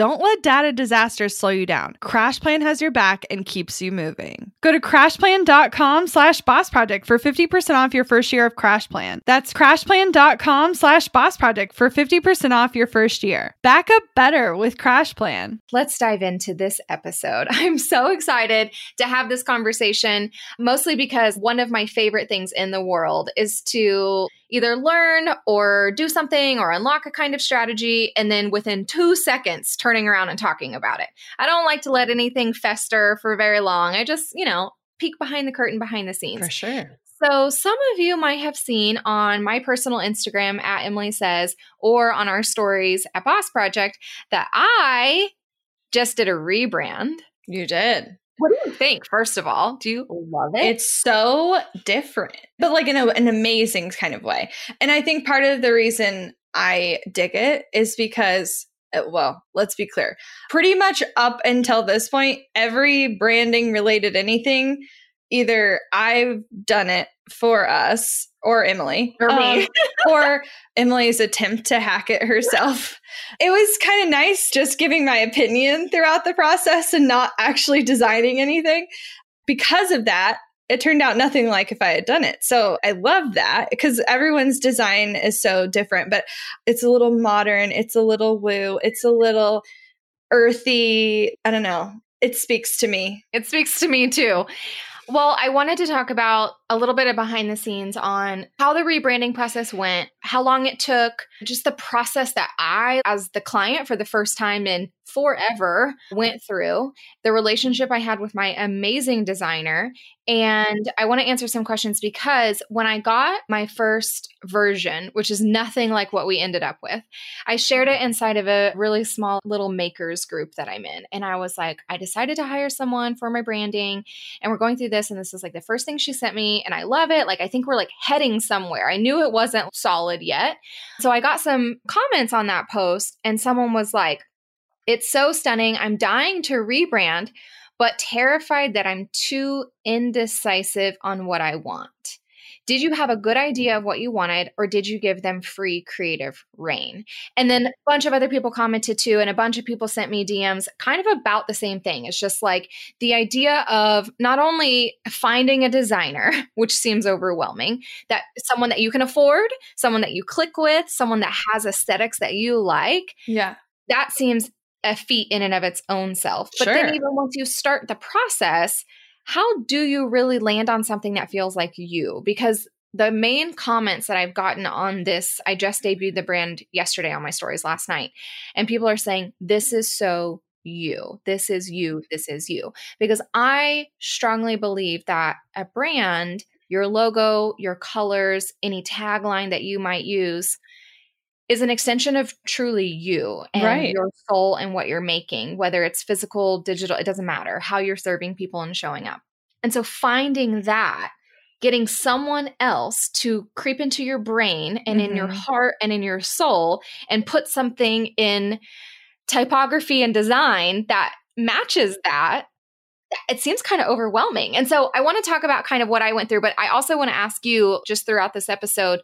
Don't let data disasters slow you down. CrashPlan has your back and keeps you moving. Go to crashplan.com slash boss project for 50% off your first year of CrashPlan. That's crashplan.com slash boss project for 50% off your first year. Back up better with CrashPlan. Let's dive into this episode. I'm so excited to have this conversation, mostly because one of my favorite things in the world is to either learn or do something or unlock a kind of strategy and then within two seconds turning around and talking about it. I don't like to let anything fester for very long. I just, you know, peek behind the curtain behind the scenes. For sure. So, some of you might have seen on my personal Instagram at Emily Says or on our stories at Boss Project that I just did a rebrand. You did. What do you think, first of all? Do you love it? It's so different, but like in a, an amazing kind of way. And I think part of the reason I dig it is because, uh, well, let's be clear. Pretty much up until this point, every branding related anything, either I've done it for us or Emily or me um, or Emily's attempt to hack it herself. It was kind of nice just giving my opinion throughout the process and not actually designing anything. Because of that, it turned out nothing like if I had done it. So I love that because everyone's design is so different, but it's a little modern, it's a little woo, it's a little earthy. I don't know. It speaks to me. It speaks to me too. Well, I wanted to talk about a little bit of behind the scenes on how the rebranding process went, how long it took, just the process that I, as the client for the first time in forever, went through, the relationship I had with my amazing designer. And I want to answer some questions because when I got my first version, which is nothing like what we ended up with, I shared it inside of a really small little makers group that I'm in. And I was like, I decided to hire someone for my branding, and we're going through this. And this is like the first thing she sent me and I love it. Like, I think we're like heading somewhere. I knew it wasn't solid yet. So I got some comments on that post, and someone was like, It's so stunning. I'm dying to rebrand, but terrified that I'm too indecisive on what I want. Did you have a good idea of what you wanted, or did you give them free creative rein? And then a bunch of other people commented too, and a bunch of people sent me DMs kind of about the same thing. It's just like the idea of not only finding a designer, which seems overwhelming, that someone that you can afford, someone that you click with, someone that has aesthetics that you like. Yeah. That seems a feat in and of its own self. But Sure. then, even once you start the process, how do you really land on something that feels like you? Because the main comments that I've gotten on this, I just debuted the brand yesterday on my stories last night, and people are saying, This is so you. This is you. This is you. Because I strongly believe that a brand, your logo, your colors, any tagline that you might use, is an extension of truly you and Right. your soul and what you're making, whether it's physical, digital, it doesn't matter, how you're serving people and showing up. And so finding that, getting someone else to creep into your brain and in your Mhm. heart and in your soul and put something in typography and design that matches that it seems kind of overwhelming. And so I want to talk about kind of what I went through, but I also want to ask you just throughout this episode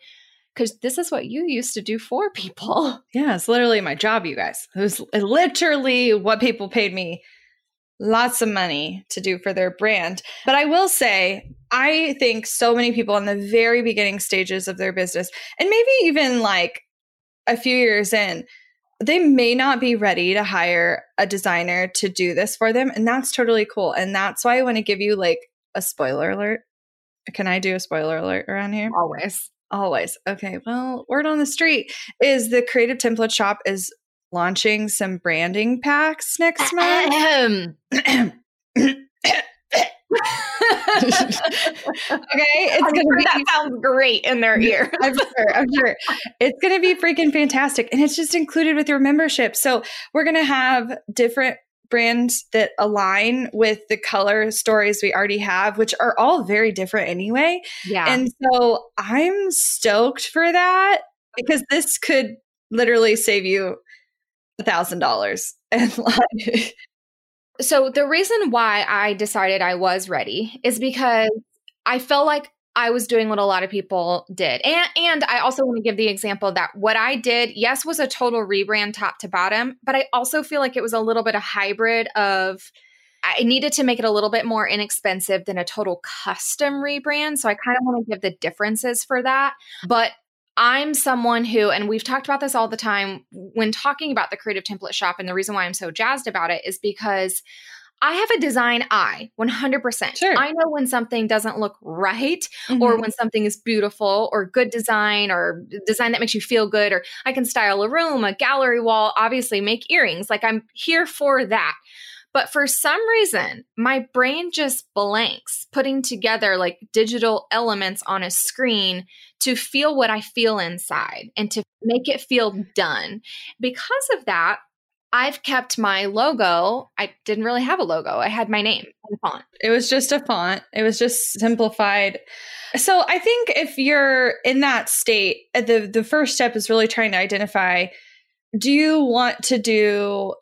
because this is what you used to do for people. Yeah, it's literally my job, you guys. It was literally what people paid me lots of money to do for their brand. But I will say, I think so many people in the very beginning stages of their business, and maybe even like a few years in, they may not be ready to hire a designer to do this for them. And that's totally cool. And that's why I want to give you like a spoiler alert. Can I do a spoiler alert around here? Always. Always. Okay. Well, word on the street is the Creative Template Shop is launching some branding packs next month. okay, it's I'm gonna sure be that sounds great in their ear. I'm sure. I'm sure it's gonna be freaking fantastic, and it's just included with your membership. So we're gonna have different brands that align with the color stories we already have, which are all very different anyway. Yeah, and so I'm stoked for that because this could literally save you a thousand dollars and like so the reason why I decided I was ready is because I felt like I was doing what a lot of people did. And and I also want to give the example that what I did, yes, was a total rebrand top to bottom, but I also feel like it was a little bit of hybrid of I needed to make it a little bit more inexpensive than a total custom rebrand. So I kind of want to give the differences for that. But I'm someone who, and we've talked about this all the time when talking about the creative template shop. And the reason why I'm so jazzed about it is because I have a design eye 100%. Sure. I know when something doesn't look right mm-hmm. or when something is beautiful or good design or design that makes you feel good or I can style a room, a gallery wall, obviously make earrings. Like I'm here for that. But for some reason, my brain just blanks putting together like digital elements on a screen to feel what I feel inside and to make it feel done. Because of that, I've kept my logo. I didn't really have a logo. I had my name and font. It was just a font. It was just simplified. So I think if you're in that state, uh, the the first step is really trying to identify do you want to do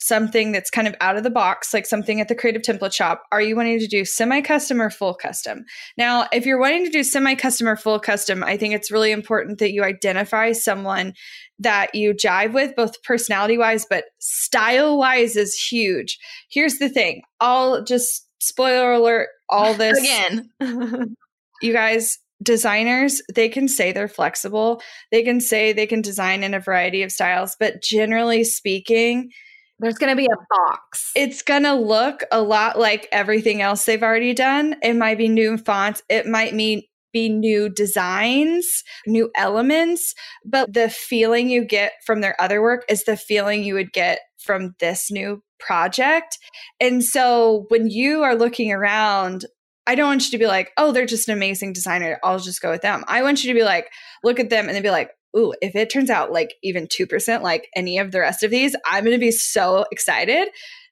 something that's kind of out of the box, like something at the creative template shop? Are you wanting to do semi custom or full custom? Now, if you're wanting to do semi custom or full custom, I think it's really important that you identify someone that you jive with, both personality wise, but style wise is huge. Here's the thing I'll just spoiler alert all this again. you guys, designers they can say they're flexible they can say they can design in a variety of styles but generally speaking there's going to be a box. It's going to look a lot like everything else they've already done. It might be new fonts. It might mean be new designs, new elements, but the feeling you get from their other work is the feeling you would get from this new project. And so when you are looking around, I don't want you to be like, oh, they're just an amazing designer. I'll just go with them. I want you to be like, look at them and then be like, ooh, if it turns out like even 2% like any of the rest of these, I'm going to be so excited.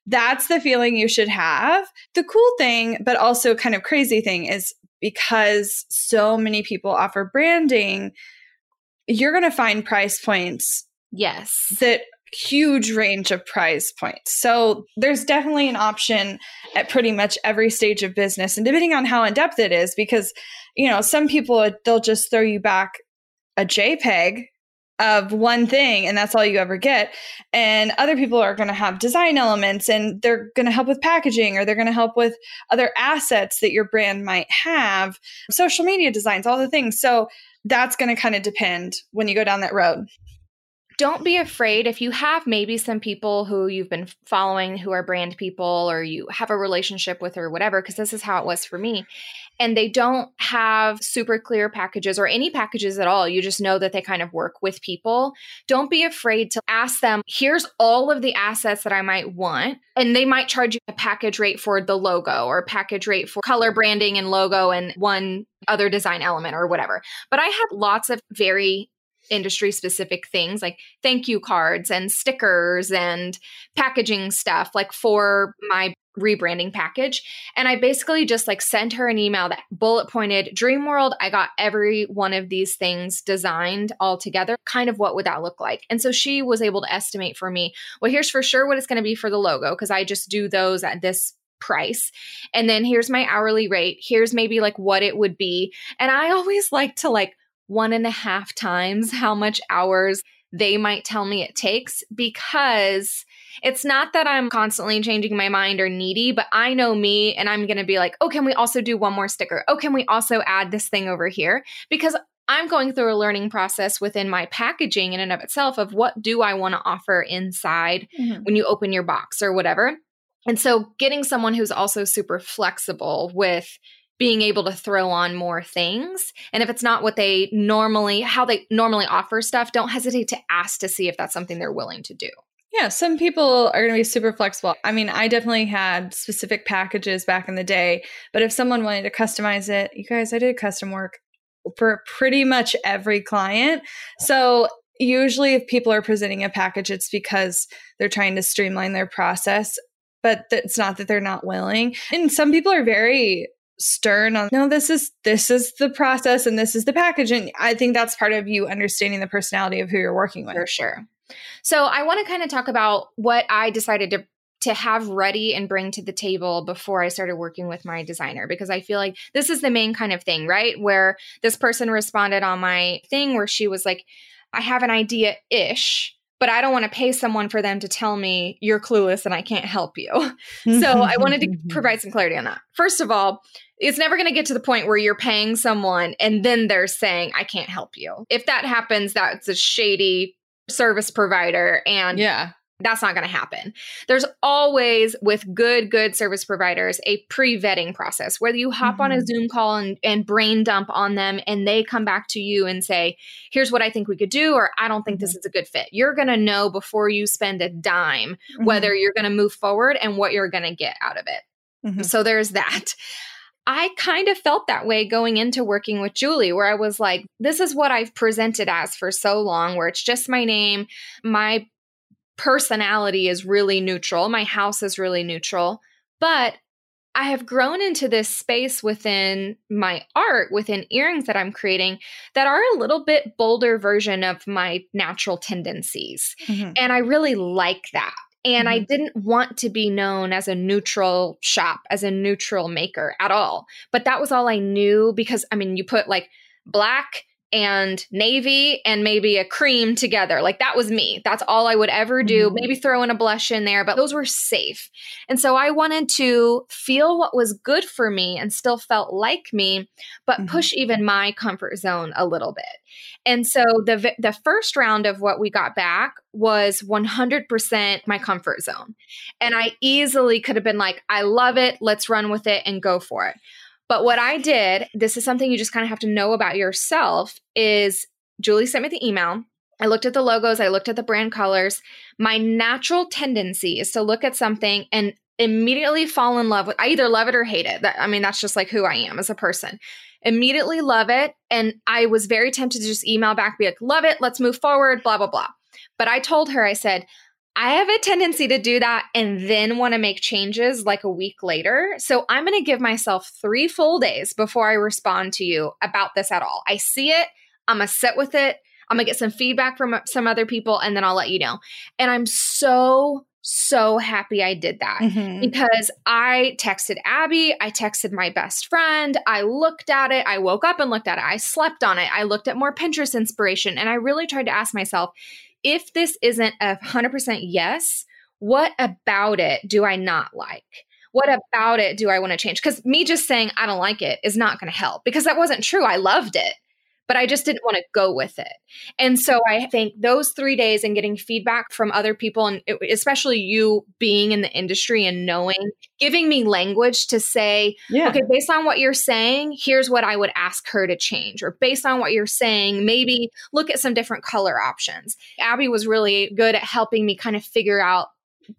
That's the feeling you should have. The cool thing, but also kind of crazy thing is because so many people offer branding, you're going to find price points. Yes. That huge range of price points. So there's definitely an option at pretty much every stage of business and depending on how in depth it is because you know some people they'll just throw you back a JPEG of one thing and that's all you ever get and other people are going to have design elements and they're going to help with packaging or they're going to help with other assets that your brand might have social media designs all the things. So that's going to kind of depend when you go down that road. Don't be afraid if you have maybe some people who you've been following who are brand people or you have a relationship with or whatever because this is how it was for me and they don't have super clear packages or any packages at all. You just know that they kind of work with people. Don't be afraid to ask them here's all of the assets that i might want and they might charge you a package rate for the logo or package rate for color branding and logo and one other design element or whatever. But i had lots of very industry specific things like thank you cards and stickers and packaging stuff like for my rebranding package and i basically just like sent her an email that bullet pointed dream world i got every one of these things designed all together kind of what would that look like and so she was able to estimate for me well here's for sure what it's going to be for the logo because i just do those at this price. And then here's my hourly rate. Here's maybe like what it would be. And I always like to like one and a half times how much hours they might tell me it takes because it's not that I'm constantly changing my mind or needy, but I know me and I'm going to be like, oh, can we also do one more sticker? Oh, can we also add this thing over here? Because I'm going through a learning process within my packaging in and of itself of what do I want to offer inside mm-hmm. when you open your box or whatever. And so getting someone who's also super flexible with being able to throw on more things. And if it's not what they normally, how they normally offer stuff, don't hesitate to ask to see if that's something they're willing to do. Yeah, some people are going to be super flexible. I mean, I definitely had specific packages back in the day, but if someone wanted to customize it, you guys, I did custom work for pretty much every client. So usually if people are presenting a package it's because they're trying to streamline their process but it's not that they're not willing and some people are very stern on no this is this is the process and this is the package. And i think that's part of you understanding the personality of who you're working with. For sure. So i want to kind of talk about what i decided to to have ready and bring to the table before I started working with my designer because I feel like this is the main kind of thing, right? Where this person responded on my thing where she was like, I have an idea ish, but I don't want to pay someone for them to tell me you're clueless and I can't help you. so I wanted to mm-hmm. provide some clarity on that. First of all, it's never going to get to the point where you're paying someone and then they're saying, I can't help you. If that happens, that's a shady service provider. And yeah. That's not going to happen. There's always, with good, good service providers, a pre vetting process. Whether you hop mm-hmm. on a mm-hmm. Zoom call and, and brain dump on them and they come back to you and say, here's what I think we could do, or I don't think mm-hmm. this is a good fit. You're going to know before you spend a dime mm-hmm. whether you're going to move forward and what you're going to get out of it. Mm-hmm. So there's that. I kind of felt that way going into working with Julie, where I was like, this is what I've presented as for so long, where it's just my name, my personality is really neutral. My house is really neutral. But I have grown into this space within my art, within earrings that I'm creating, that are a little bit bolder version of my natural tendencies. Mm-hmm. And I really like that. And mm-hmm. I didn't want to be known as a neutral shop, as a neutral maker at all. But that was all I knew because, I mean, you put like black and navy and maybe a cream together. Like that was me. That's all I would ever do. Mm-hmm. Maybe throw in a blush in there, but those were safe. And so I wanted to feel what was good for me and still felt like me, but mm-hmm. push even my comfort zone a little bit. And so the the first round of what we got back was 100% my comfort zone. And I easily could have been like, I love it, let's run with it and go for it. But what I did, this is something you just kind of have to know about yourself, is Julie sent me the email. I looked at the logos, I looked at the brand colors. My natural tendency is to look at something and immediately fall in love with I either love it or hate it. That, I mean, that's just like who I am as a person. Immediately love it. And I was very tempted to just email back, be like, love it, let's move forward, blah, blah, blah. But I told her, I said, I have a tendency to do that and then want to make changes like a week later. So I'm going to give myself three full days before I respond to you about this at all. I see it, I'm going to sit with it, I'm going to get some feedback from some other people, and then I'll let you know. And I'm so, so happy I did that mm-hmm. because I texted Abby, I texted my best friend, I looked at it, I woke up and looked at it, I slept on it, I looked at more Pinterest inspiration, and I really tried to ask myself, if this isn't a 100% yes, what about it do I not like? What about it do I want to change? Because me just saying I don't like it is not going to help because that wasn't true. I loved it but I just didn't want to go with it. And so I think those three days and getting feedback from other people, and especially you being in the industry and knowing, giving me language to say, yeah. okay, based on what you're saying, here's what I would ask her to change. Or based on what you're saying, maybe look at some different color options. Abby was really good at helping me kind of figure out,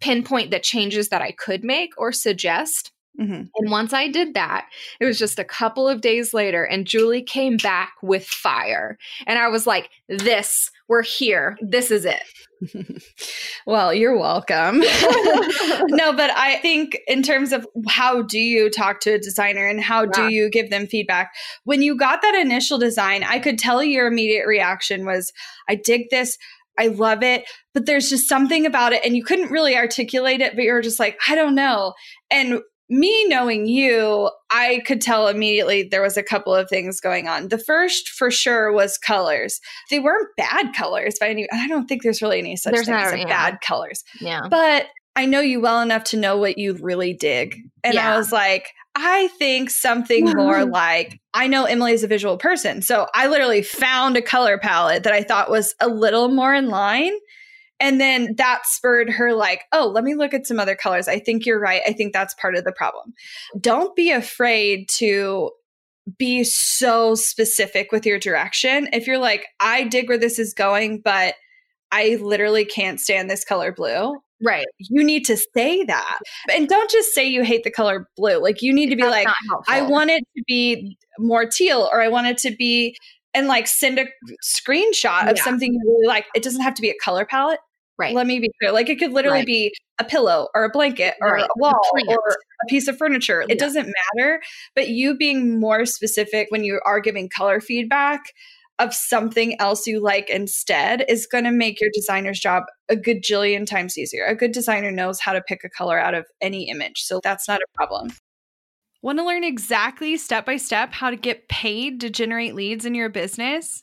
pinpoint the changes that I could make or suggest. Mm-hmm. And once I did that, it was just a couple of days later, and Julie came back with fire. And I was like, This, we're here. This is it. well, you're welcome. no, but I think in terms of how do you talk to a designer and how yeah. do you give them feedback? When you got that initial design, I could tell your immediate reaction was, I dig this. I love it, but there's just something about it. And you couldn't really articulate it, but you're just like, I don't know. And me knowing you, I could tell immediately there was a couple of things going on. The first, for sure, was colors. They weren't bad colors by any. I don't think there's really any such There's thing not, as yeah. bad colors. Yeah. But I know you well enough to know what you really dig, and Yeah. I was like, I think something more like I know Emily is a visual person, so I literally found a color palette that I thought was a little more in line. And then that spurred her, like, oh, let me look at some other colors. I think you're right. I think that's part of the problem. Don't be afraid to be so specific with your direction. If you're like, I dig where this is going, but I literally can't stand this color blue, Right. you need to say that. And don't just say you hate the color blue. Like, you need to be That's like. I want it to be more teal, or I want it to be, and like send a screenshot of Yeah. something you really like. It doesn't have to be a color palette. Right. Let me be clear. Like it could literally Right. be a pillow or a blanket or Right. a wall A or a piece of furniture. Yeah. It doesn't matter. But you being more specific when you are giving color feedback of something else you like instead is going to make your designer's job a gajillion times easier. A good designer knows how to pick a color out of any image. So that's not a problem. Want to learn exactly step by step how to get paid to generate leads in your business?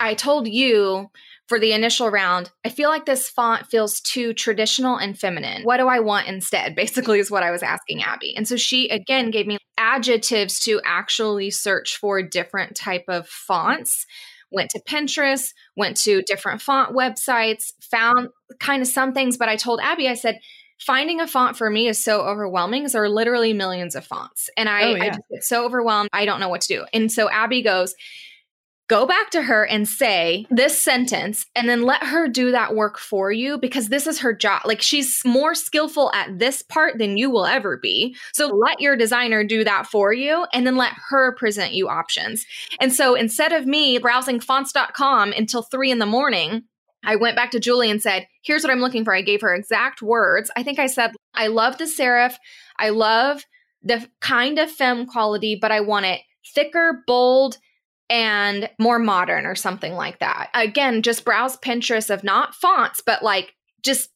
I told you for the initial round, I feel like this font feels too traditional and feminine. What do I want instead? Basically, is what I was asking Abby. And so she again gave me adjectives to actually search for different type of fonts went to Pinterest, went to different font websites, found kind of some things. But I told Abby, I said, finding a font for me is so overwhelming because there are literally millions of fonts. And I, oh, yeah. I just get so overwhelmed. I don't know what to do. And so Abby goes, go back to her and say this sentence and then let her do that work for you because this is her job. Like she's more skillful at this part than you will ever be. So let your designer do that for you and then let her present you options. And so instead of me browsing fonts.com until three in the morning, I went back to Julie and said, Here's what I'm looking for. I gave her exact words. I think I said, I love the serif. I love the kind of femme quality, but I want it thicker, bold, and more modern or something like that. Again, just browse Pinterest of not fonts, but like just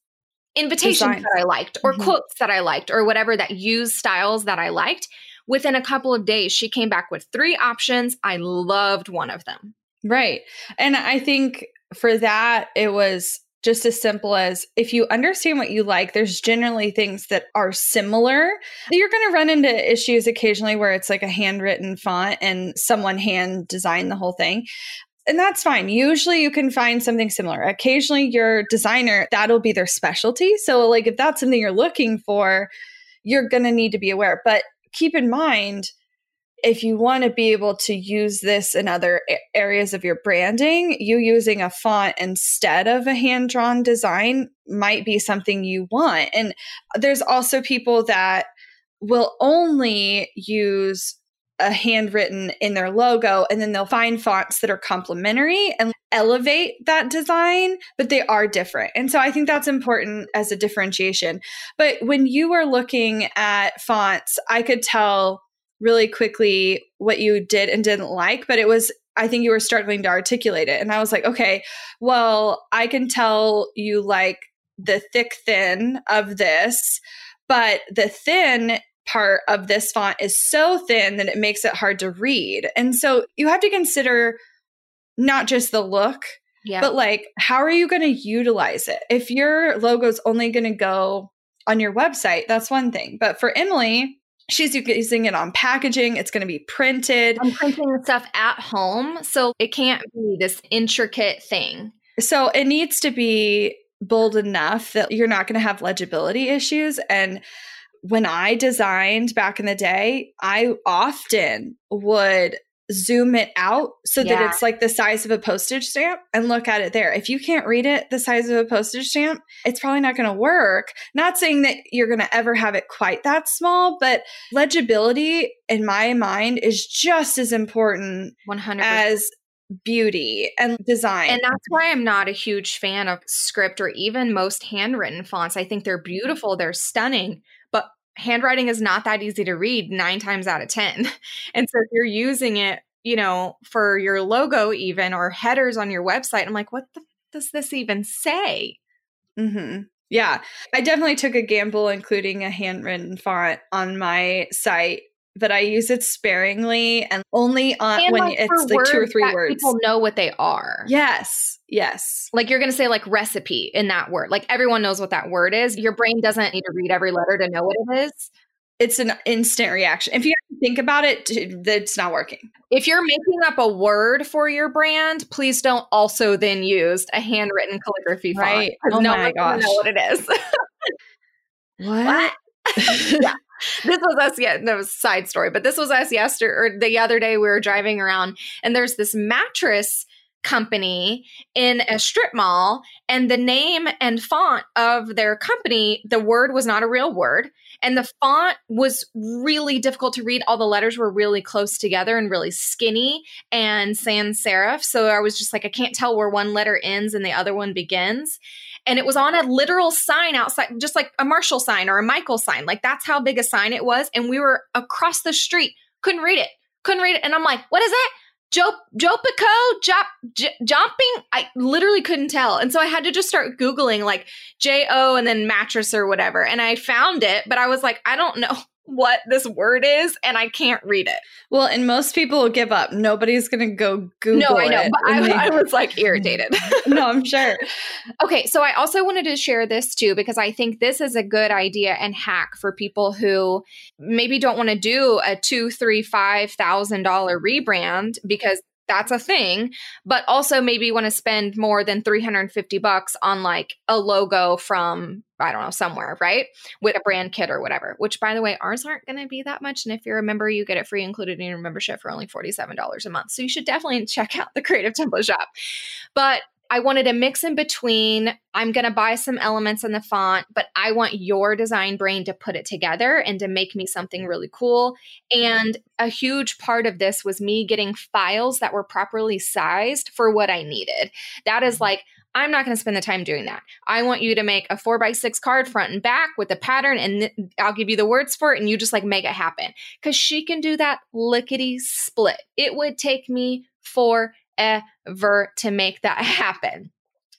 invitations Designs. that I liked or mm-hmm. quotes that I liked or whatever that use styles that I liked. Within a couple of days, she came back with three options. I loved one of them. Right. And I think for that, it was just as simple as if you understand what you like, there's generally things that are similar. You're going to run into issues occasionally where it's like a handwritten font and someone hand designed the whole thing. And that's fine. Usually you can find something similar. Occasionally your designer, that'll be their specialty. So like if that's something you're looking for, you're going to need to be aware. But keep in mind, if you want to be able to use this in other areas of your branding, you using a font instead of a hand drawn design might be something you want. And there's also people that will only use a handwritten in their logo and then they'll find fonts that are complementary and elevate that design but they are different and so i think that's important as a differentiation but when you are looking at fonts i could tell really quickly what you did and didn't like, but it was I think you were struggling to articulate it. And I was like, okay, well, I can tell you like the thick thin of this, but the thin part of this font is so thin that it makes it hard to read. And so you have to consider not just the look, yeah. but like how are you going to utilize it? If your logo is only going to go on your website, that's one thing. But for Emily, She's using it on packaging. It's going to be printed. I'm printing stuff at home. So it can't be this intricate thing. So it needs to be bold enough that you're not going to have legibility issues. And when I designed back in the day, I often would zoom it out so yeah. that it's like the size of a postage stamp and look at it there. If you can't read it the size of a postage stamp, it's probably not going to work. Not saying that you're going to ever have it quite that small, but legibility in my mind is just as important 100 as beauty and design. And that's why I'm not a huge fan of script or even most handwritten fonts. I think they're beautiful, they're stunning, handwriting is not that easy to read nine times out of 10. And so if you're using it, you know, for your logo even or headers on your website, I'm like, what the, does this even say? Mm-hmm. Yeah, I definitely took a gamble including a handwritten font on my site but I use it sparingly and only on and when like it's like two or three words. People know what they are. Yes. Yes. Like you're going to say like recipe in that word. Like everyone knows what that word is. Your brain doesn't need to read every letter to know what it is. It's an instant reaction. If you have to think about it, it's not working. If you're making up a word for your brand, please don't also then use a handwritten calligraphy font. Right. Oh no my gosh. know what it is. what? what? yeah this was us that was side story but this was us yesterday or the other day we were driving around and there's this mattress company in a strip mall and the name and font of their company the word was not a real word and the font was really difficult to read. All the letters were really close together and really skinny and sans serif so i was just like i can't tell where one letter ends and the other one begins and it was on a literal sign outside, just like a Marshall sign or a Michael sign. Like that's how big a sign it was. And we were across the street, couldn't read it, couldn't read it. And I'm like, what is that? Joe Jopico jop j- jumping I literally couldn't tell and so I had to just start googling like J O and then mattress or whatever and I found it but I was like I don't know what this word is and I can't read it. Well, and most people will give up. Nobody's going to go Google No, I know, but I, they- I, was like irritated. no, I'm sure. okay, so I also wanted to share this too because I think this is a good idea and hack for people who maybe don't want to do a two, three, five thousand dollar rebrand because that's a thing, but also maybe you want to spend more than 350 bucks on like a logo from I don't know, somewhere, right? With a brand kit or whatever, which by the way, ours aren't going to be that much. And if you're a member, you get it free included in your membership for only $47 a month. So you should definitely check out the Creative Template Shop. But I wanted a mix in between. I'm going to buy some elements in the font, but I want your design brain to put it together and to make me something really cool. And a huge part of this was me getting files that were properly sized for what I needed. That is mm-hmm. like, I'm not going to spend the time doing that. I want you to make a four by six card front and back with a pattern, and th- I'll give you the words for it, and you just like make it happen. Because she can do that lickety split. It would take me four ever to make that happen.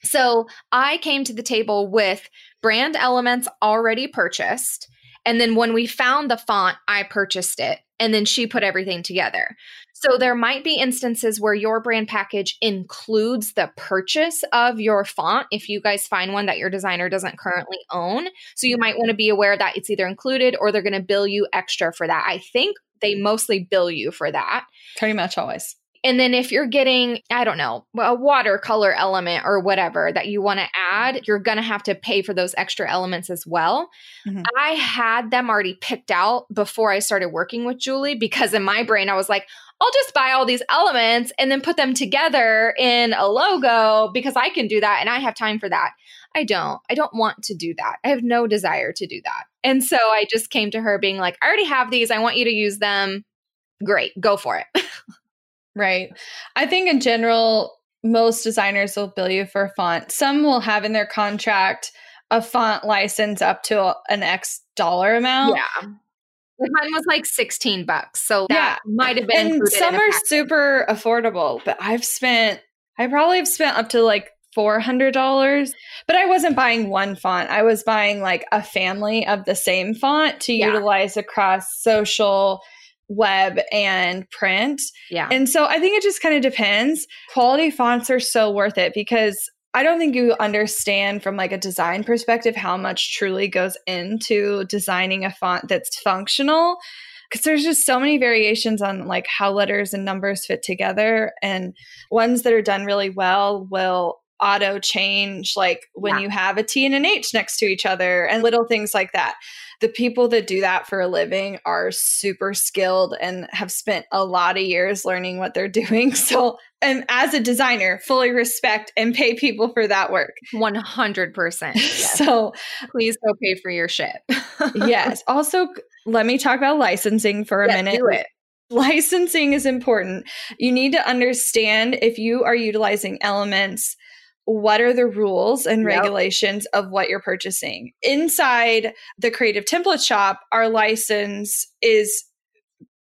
So I came to the table with brand elements already purchased. And then when we found the font, I purchased it. And then she put everything together. So there might be instances where your brand package includes the purchase of your font if you guys find one that your designer doesn't currently own. So you might want to be aware that it's either included or they're going to bill you extra for that. I think they mostly bill you for that. Pretty much always. And then if you're getting, I don't know, a watercolor element or whatever that you want to add, you're going to have to pay for those extra elements as well. Mm-hmm. I had them already picked out before I started working with Julie because in my brain, I was like, I'll just buy all these elements and then put them together in a logo because I can do that and I have time for that. I don't. I don't want to do that. I have no desire to do that. And so I just came to her being like, I already have these. I want you to use them. Great, go for it. Right. I think in general, most designers will bill you for a font. Some will have in their contract a font license up to an X dollar amount. Yeah. Mine was like 16 bucks. So that yeah. might have been. And some are super affordable, but I've spent, I probably have spent up to like $400 but i wasn't buying one font i was buying like a family of the same font to yeah. utilize across social web and print. Yeah. And so I think it just kind of depends. Quality fonts are so worth it because I don't think you understand from like a design perspective how much truly goes into designing a font that's functional because there's just so many variations on like how letters and numbers fit together and ones that are done really well will auto change like when yeah. you have a T and an H next to each other and little things like that the people that do that for a living are super skilled and have spent a lot of years learning what they're doing. So, and as a designer, fully respect and pay people for that work. 100%. Yes. So, please go pay for your shit. yes. Also, let me talk about licensing for a yeah, minute. Licensing is important. You need to understand if you are utilizing elements what are the rules and regulations yep. of what you're purchasing. Inside the creative template shop, our license is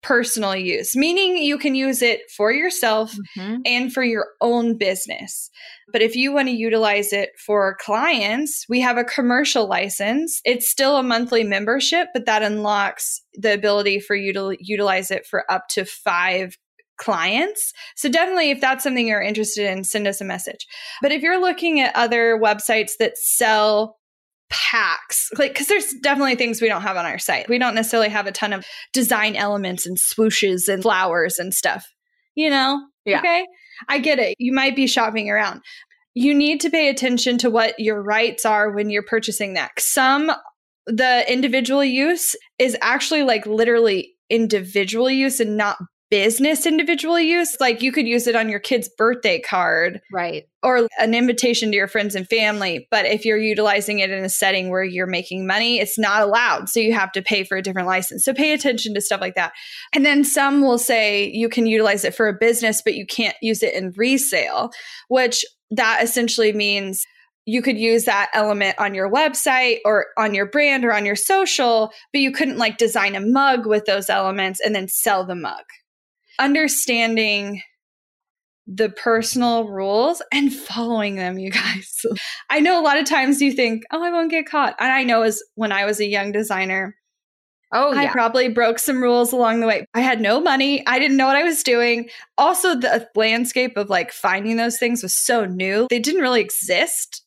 personal use, meaning you can use it for yourself mm-hmm. and for your own business. But if you want to utilize it for clients, we have a commercial license. It's still a monthly membership, but that unlocks the ability for you to utilize it for up to five clients. So definitely if that's something you're interested in, send us a message. But if you're looking at other websites that sell packs like because there's definitely things we don't have on our site we don't necessarily have a ton of design elements and swooshes and flowers and stuff you know yeah. okay i get it you might be shopping around you need to pay attention to what your rights are when you're purchasing that some the individual use is actually like literally individual use and not business individual use. Like you could use it on your kid's birthday card. Right. Or an invitation to your friends and family. But if you're utilizing it in a setting where you're making money, it's not allowed. So you have to pay for a different license. So pay attention to stuff like that. And then some will say you can utilize it for a business, but you can't use it in resale, which that essentially means you could use that element on your website or on your brand or on your social, but you couldn't like design a mug with those elements and then sell the mug understanding the personal rules and following them, you guys. I know a lot of times you think, oh, I won't get caught. And I know as when I was a young designer, Oh, I probably broke some rules along the way. I had no money. I didn't know what I was doing. Also, the landscape of like finding those things was so new. They didn't really exist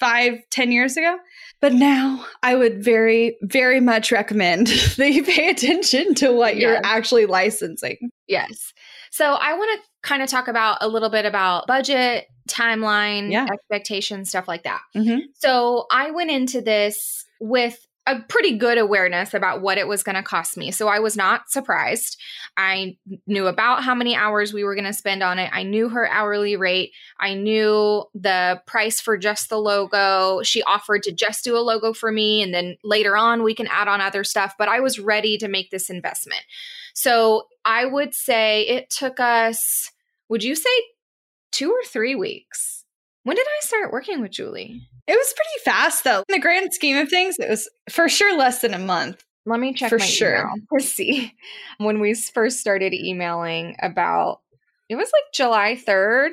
five, ten years ago. But now I would very, very much recommend that you pay attention to what yes. you're actually licensing. Yes. So I want to kind of talk about a little bit about budget, timeline, Yeah. expectations, stuff like that. Mhm. So I went into this with a pretty good awareness about what it was going to cost me. So I was not surprised. I knew about how many hours we were going to spend on it. I knew her hourly rate. I knew the price for just the logo. She offered to just do a logo for me. And then later on, we can add on other stuff. But I was ready to make this investment. So I would say it took us, would you say two or three weeks? When did I start working with Julie? It was pretty fast though. In the grand scheme of things, it was for sure less than a month. Let me check For my sure. email to see when we first started emailing about it was like July 3rd.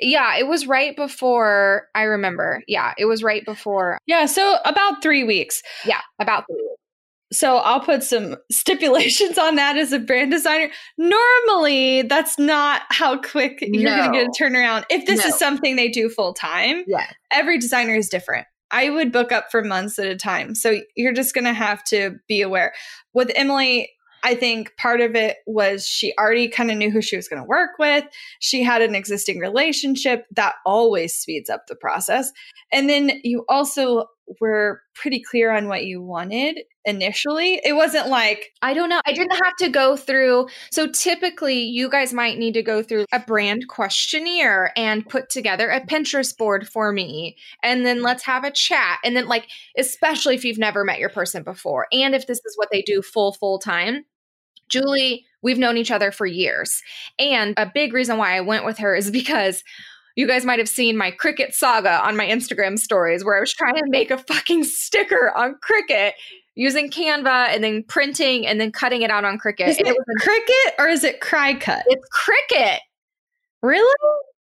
Yeah, it was right before I remember. Yeah, it was right before. Yeah, so about three weeks. Yeah, about three weeks. So I'll put some stipulations on that as a brand designer. Normally, that's not how quick you're going to get a turnaround. If this No. is something they do full time, Yeah. every designer is different. I would book up for months at a time. So you're just going to have to be aware. With Emily, I think part of it was she already kind of knew who she was going to work with. She had an existing relationship that always speeds up the process. And then you also were pretty clear on what you wanted initially. It wasn't like, I don't know. I didn't have to go through. So typically, you guys might need to go through a brand questionnaire and put together a Pinterest board for me. And then let's have a chat. And then, like, especially if you've never met your person before, and if this is what they do full, full time. Julie, we've known each other for years. And a big reason why I went with her is because you guys might have seen my Cricut saga on my Instagram stories where I was trying to make a fucking sticker on Cricut using Canva and then printing and then cutting it out on Cricut. is it it was a- Cricut or is it Cry Cut? it's Cricut. Really?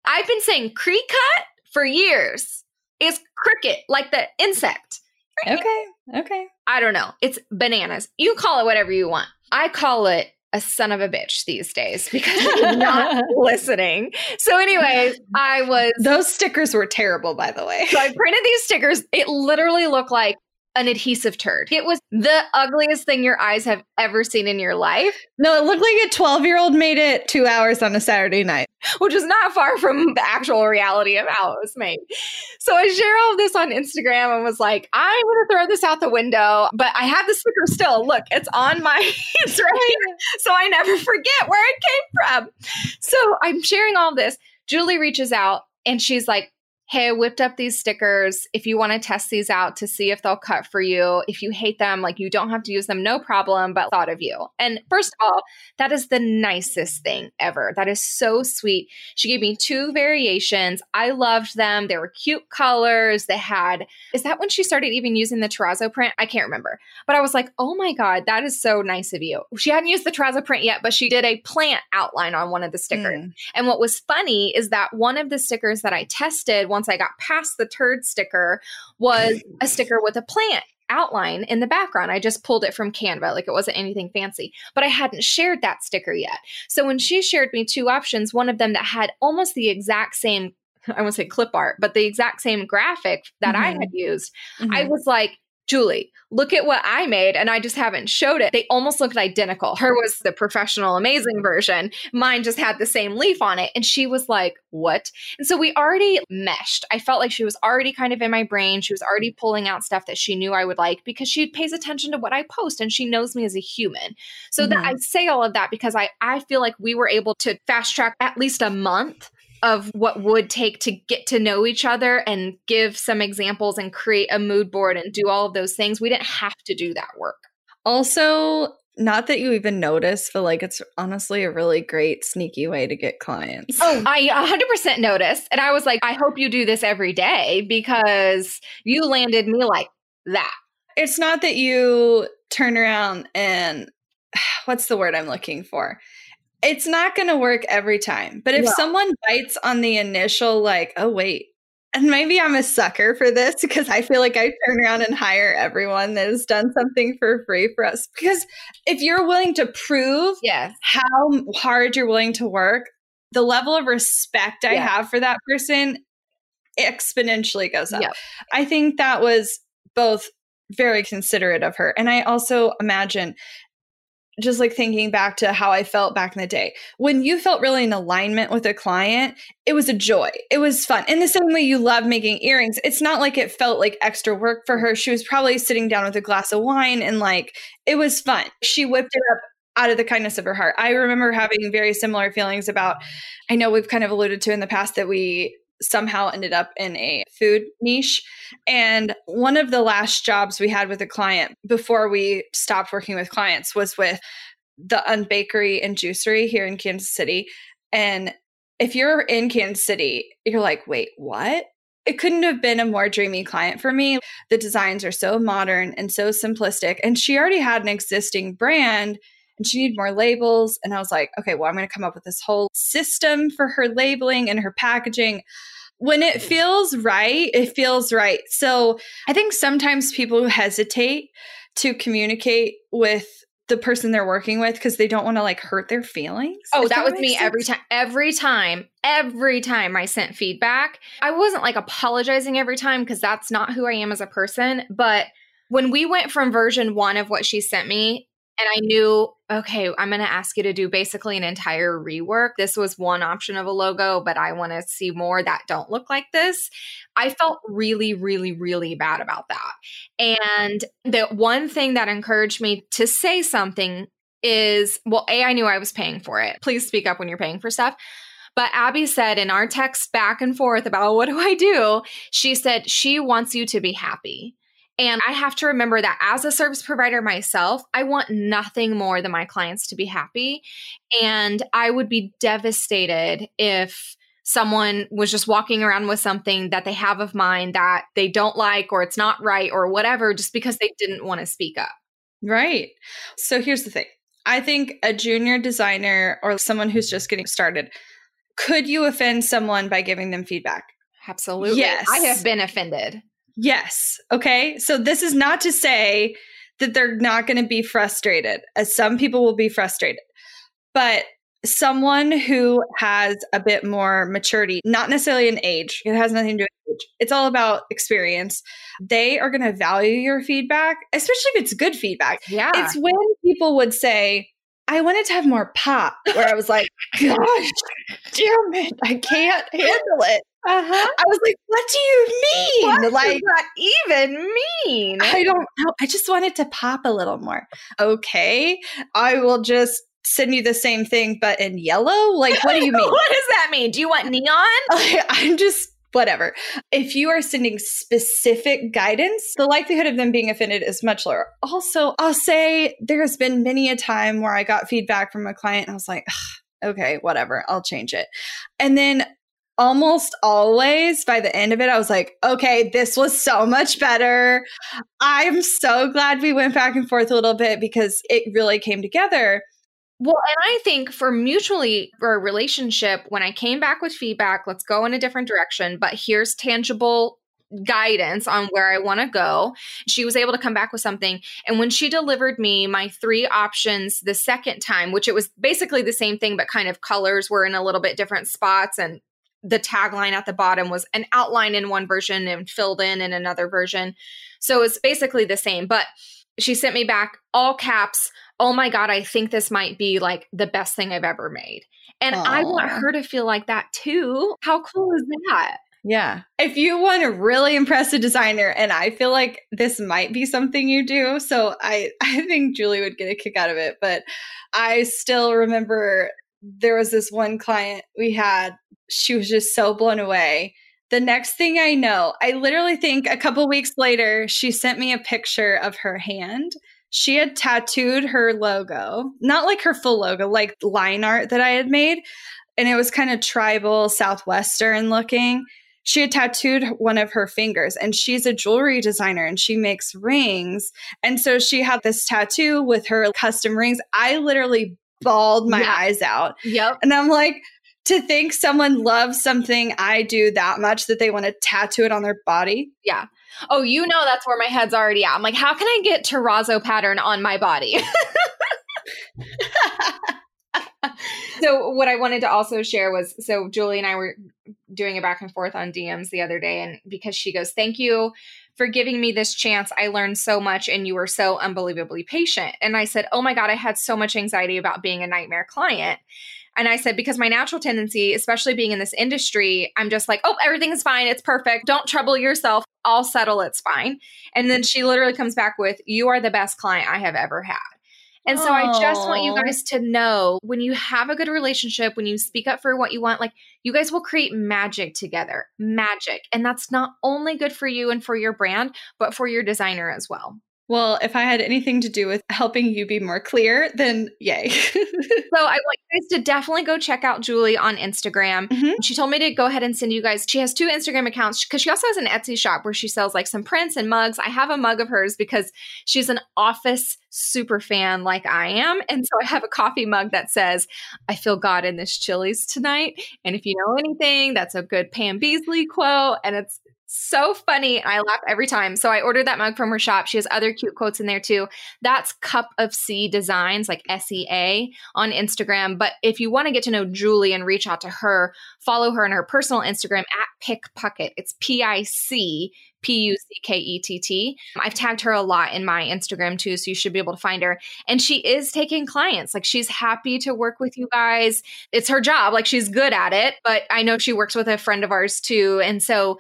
I've been saying Cricut for years. It's Cricket, like the insect. Okay. Okay. I don't know. It's bananas. You call it whatever you want. I call it a son of a bitch these days because I'm not listening. So, anyways, I was Those stickers were terrible, by the way. so I printed these stickers. It literally looked like an adhesive turd. It was the ugliest thing your eyes have ever seen in your life, No, it looked like a 12 year old made it two hours on a Saturday night. which is not far from the actual reality of how it was made. So I share all of this on Instagram and was like, I'm going to throw this out the window, but I have the sticker still. Look, it's on my, it's right here. So I never forget where it came from. So I'm sharing all this. Julie reaches out and she's like, Hey, I whipped up these stickers. If you want to test these out to see if they'll cut for you, if you hate them, like you don't have to use them, no problem, but thought of you. And first of all, that is the nicest thing ever. That is so sweet. She gave me two variations. I loved them. They were cute colors. They had, is that when she started even using the terrazzo print? I can't remember. But I was like, oh my God, that is so nice of you. She hadn't used the terrazzo print yet, but she did a plant outline on one of the stickers. Mm. And what was funny is that one of the stickers that I tested once I got past the turd sticker was a sticker with a plant outline in the background. I just pulled it from Canva, like it wasn't anything fancy, but I hadn't shared that sticker yet. So when she shared me two options, one of them that had almost the exact same I won't say clip art, but the exact same graphic that I Mhm. had used, I Mhm. was like, Julie, look at what I made, and I just haven't showed it. They almost looked identical. Her was the professional, amazing version. Mine just had the same leaf on it. And she was like, What? And so we already meshed. I felt like she was already kind of in my brain. She was already pulling out stuff that she knew I would like because she pays attention to what I post and she knows me as a human. So that Mhm. I say all of that because I, I feel like we were able to fast track at least a month of what would take to get to know each other and give some examples and create a mood board and do all of those things. We didn't have to do that work. Also, not that you even notice, but like it's honestly a really great sneaky way to get clients. Oh, I 100% noticed. And I was like, I hope you do this every day because you landed me like that. it's not that you turn around and what's the word I'm looking for? It's not going to work every time. But if No. someone bites on the initial, like, oh, wait, and maybe I'm a sucker for this because I feel like I turn around and hire everyone that has done something for free for us. Because if you're willing to prove Yes. how hard you're willing to work, the level of respect I Yeah. have for that person exponentially goes up. Yep. I think that was both very considerate of her. And I also imagine just like thinking back to how I felt back in the day. When you felt really in alignment with a client, it was a joy. It was fun. In the same way you love making earrings, it's not like it felt like extra work for her. She was probably sitting down with a glass of wine and like it was fun. She whipped it up out of the kindness of her heart. I remember having very similar feelings about I know we've kind of alluded to in the past that we somehow ended up in a food niche. And one of the last jobs we had with a client before we stopped working with clients was with the Unbakery and Juicery here in Kansas City. And if you're in Kansas City, you're like, wait, what? It couldn't have been a more dreamy client for me. The designs are so modern and so simplistic. And she already had an existing brand and she needed more labels. And I was like, okay, well, I'm going to come up with this whole system for her labeling and her packaging. When it feels right, it feels right. So I think sometimes people hesitate to communicate with the person they're working with because they don't want to like hurt their feelings. Oh, that, that was me sense. every time. Every time, every time I sent feedback, I wasn't like apologizing every time because that's not who I am as a person. But when we went from version one of what she sent me and I knew, okay, I'm going to ask you to do basically an entire rework. This was one option of a logo, but I want to see more that don't look like this. I felt really, really, really bad about that. And the one thing that encouraged me to say something is well, A, I knew I was paying for it. Please speak up when you're paying for stuff. But Abby said in our text back and forth about what do I do, she said she wants you to be happy. And I have to remember that as a service provider myself, I want nothing more than my clients to be happy. And I would be devastated if someone was just walking around with something that they have of mine that they don't like or it's not right or whatever just because they didn't want to speak up. Right. So here's the thing I think a junior designer or someone who's just getting started, could you offend someone by giving them feedback? Absolutely. Yes. I have been offended. Yes. Okay. So this is not to say that they're not going to be frustrated, as some people will be frustrated. But someone who has a bit more maturity, not necessarily an age, it has nothing to do with age. It's all about experience. They are going to value your feedback, especially if it's good feedback. Yeah. It's when people would say, I wanted to have more pop, where I was like, gosh, damn it, I can't handle it. Uh-huh. I was like, what do you mean? What like, does that even mean? I don't know. I just wanted to pop a little more. Okay. I will just send you the same thing, but in yellow? Like, what do you mean? what does that mean? Do you want neon? I'm just whatever. If you are sending specific guidance, the likelihood of them being offended is much lower. Also, I'll say there has been many a time where I got feedback from a client and I was like, okay, whatever, I'll change it. And then almost always by the end of it, I was like, okay, this was so much better. I'm so glad we went back and forth a little bit because it really came together. Well, and I think for mutually for a relationship, when I came back with feedback, let's go in a different direction, but here's tangible guidance on where I want to go. She was able to come back with something. And when she delivered me my three options the second time, which it was basically the same thing, but kind of colors were in a little bit different spots and the tagline at the bottom was an outline in one version and filled in in another version. So it's basically the same. But she sent me back all caps. Oh my God, I think this might be like the best thing I've ever made. And Aww. I want her to feel like that too. How cool is that? Yeah. If you want to really impress a designer, and I feel like this might be something you do, so I, I think Julie would get a kick out of it. But I still remember there was this one client we had she was just so blown away. The next thing i know i literally think a couple weeks later she sent me a picture of her hand. She had tattooed her logo not like her full logo like line art that i had made and it was kind of tribal southwestern looking. She had tattooed one of her fingers and she's a jewelry designer and she makes rings. And so she had this tattoo with her custom rings. I literally bawled my eyes out. Yep. And I'm like, to think someone loves something I do that much that they want to tattoo it on their body. Yeah. Oh, you know that's where my head's already at. I'm like, how can I get terrazzo pattern on my body? so what I wanted to also share was so Julie and I were doing a back and forth on DMs the other day and because she goes, "Thank you for giving me this chance. I learned so much and you were so unbelievably patient." And I said, "Oh my god, I had so much anxiety about being a nightmare client." And I said, because my natural tendency, especially being in this industry, I'm just like, oh, everything's fine. It's perfect. Don't trouble yourself. I'll settle. It's fine. And then she literally comes back with, you are the best client I have ever had. And so I just want you guys to know when you have a good relationship, when you speak up for what you want, like you guys will create magic together. Magic. And that's not only good for you and for your brand, but for your designer as well. Well, if I had anything to do with helping you be more clear, then yay. so I want you guys to definitely go check out Julie on Instagram. Mm-hmm. She told me to go ahead and send you guys. She has two Instagram accounts because she also has an Etsy shop where she sells like some prints and mugs. I have a mug of hers because she's an office super fan like I am. And so I have a coffee mug that says, I feel God in this Chili's tonight. And if you know anything, that's a good Pam Beesly quote. And it's so funny. I laugh every time. So I ordered that mug from her shop. She has other cute quotes in there too. That's Cup of Sea Designs, like S E A on Instagram. But if you want to get to know Julie and reach out to her, follow her on her personal Instagram at Picpuckett. It's P I C P U C K E T T. I've tagged her a lot in my Instagram too, so you should be able to find her. And she is taking clients. Like she's happy to work with you guys. It's her job. Like she's good at it. But I know she works with a friend of ours too. And so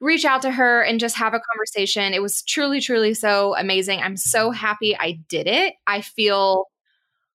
reach out to her and just have a conversation. It was truly, truly so amazing. I'm so happy I did it. I feel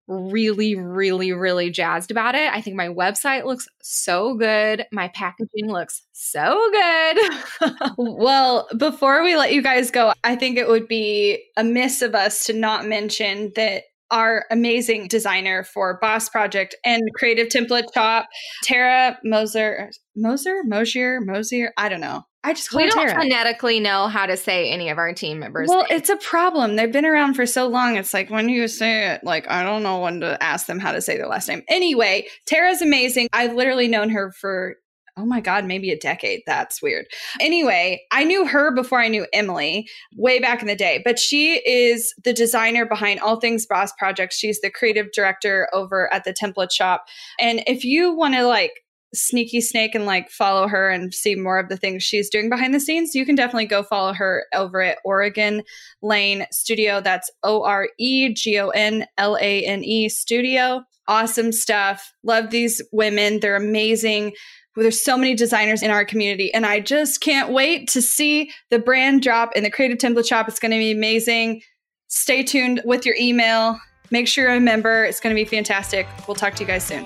really, really, really jazzed about it. I think my website looks so good. My packaging looks so good. well, before we let you guys go, I think it would be amiss of us to not mention that our amazing designer for Boss Project and Creative Template Shop, Tara Moser, Moser, Mosier, Mosier. I don't know. I just we don't phonetically know how to say any of our team members. Well, names. it's a problem. They've been around for so long. It's like when you say it, like I don't know when to ask them how to say their last name. Anyway, Tara's amazing. I've literally known her for oh my god, maybe a decade. That's weird. Anyway, I knew her before I knew Emily way back in the day, but she is the designer behind all things Boss Projects. She's the creative director over at the Template Shop. And if you want to like sneaky snake and like follow her and see more of the things she's doing behind the scenes, you can definitely go follow her over at Oregon Lane Studio. That's O R E G O N L A N E Studio. Awesome stuff. Love these women. They're amazing. There's so many designers in our community, and I just can't wait to see the brand drop in the Creative Template Shop. It's going to be amazing. Stay tuned with your email. Make sure you're a member. It's going to be fantastic. We'll talk to you guys soon.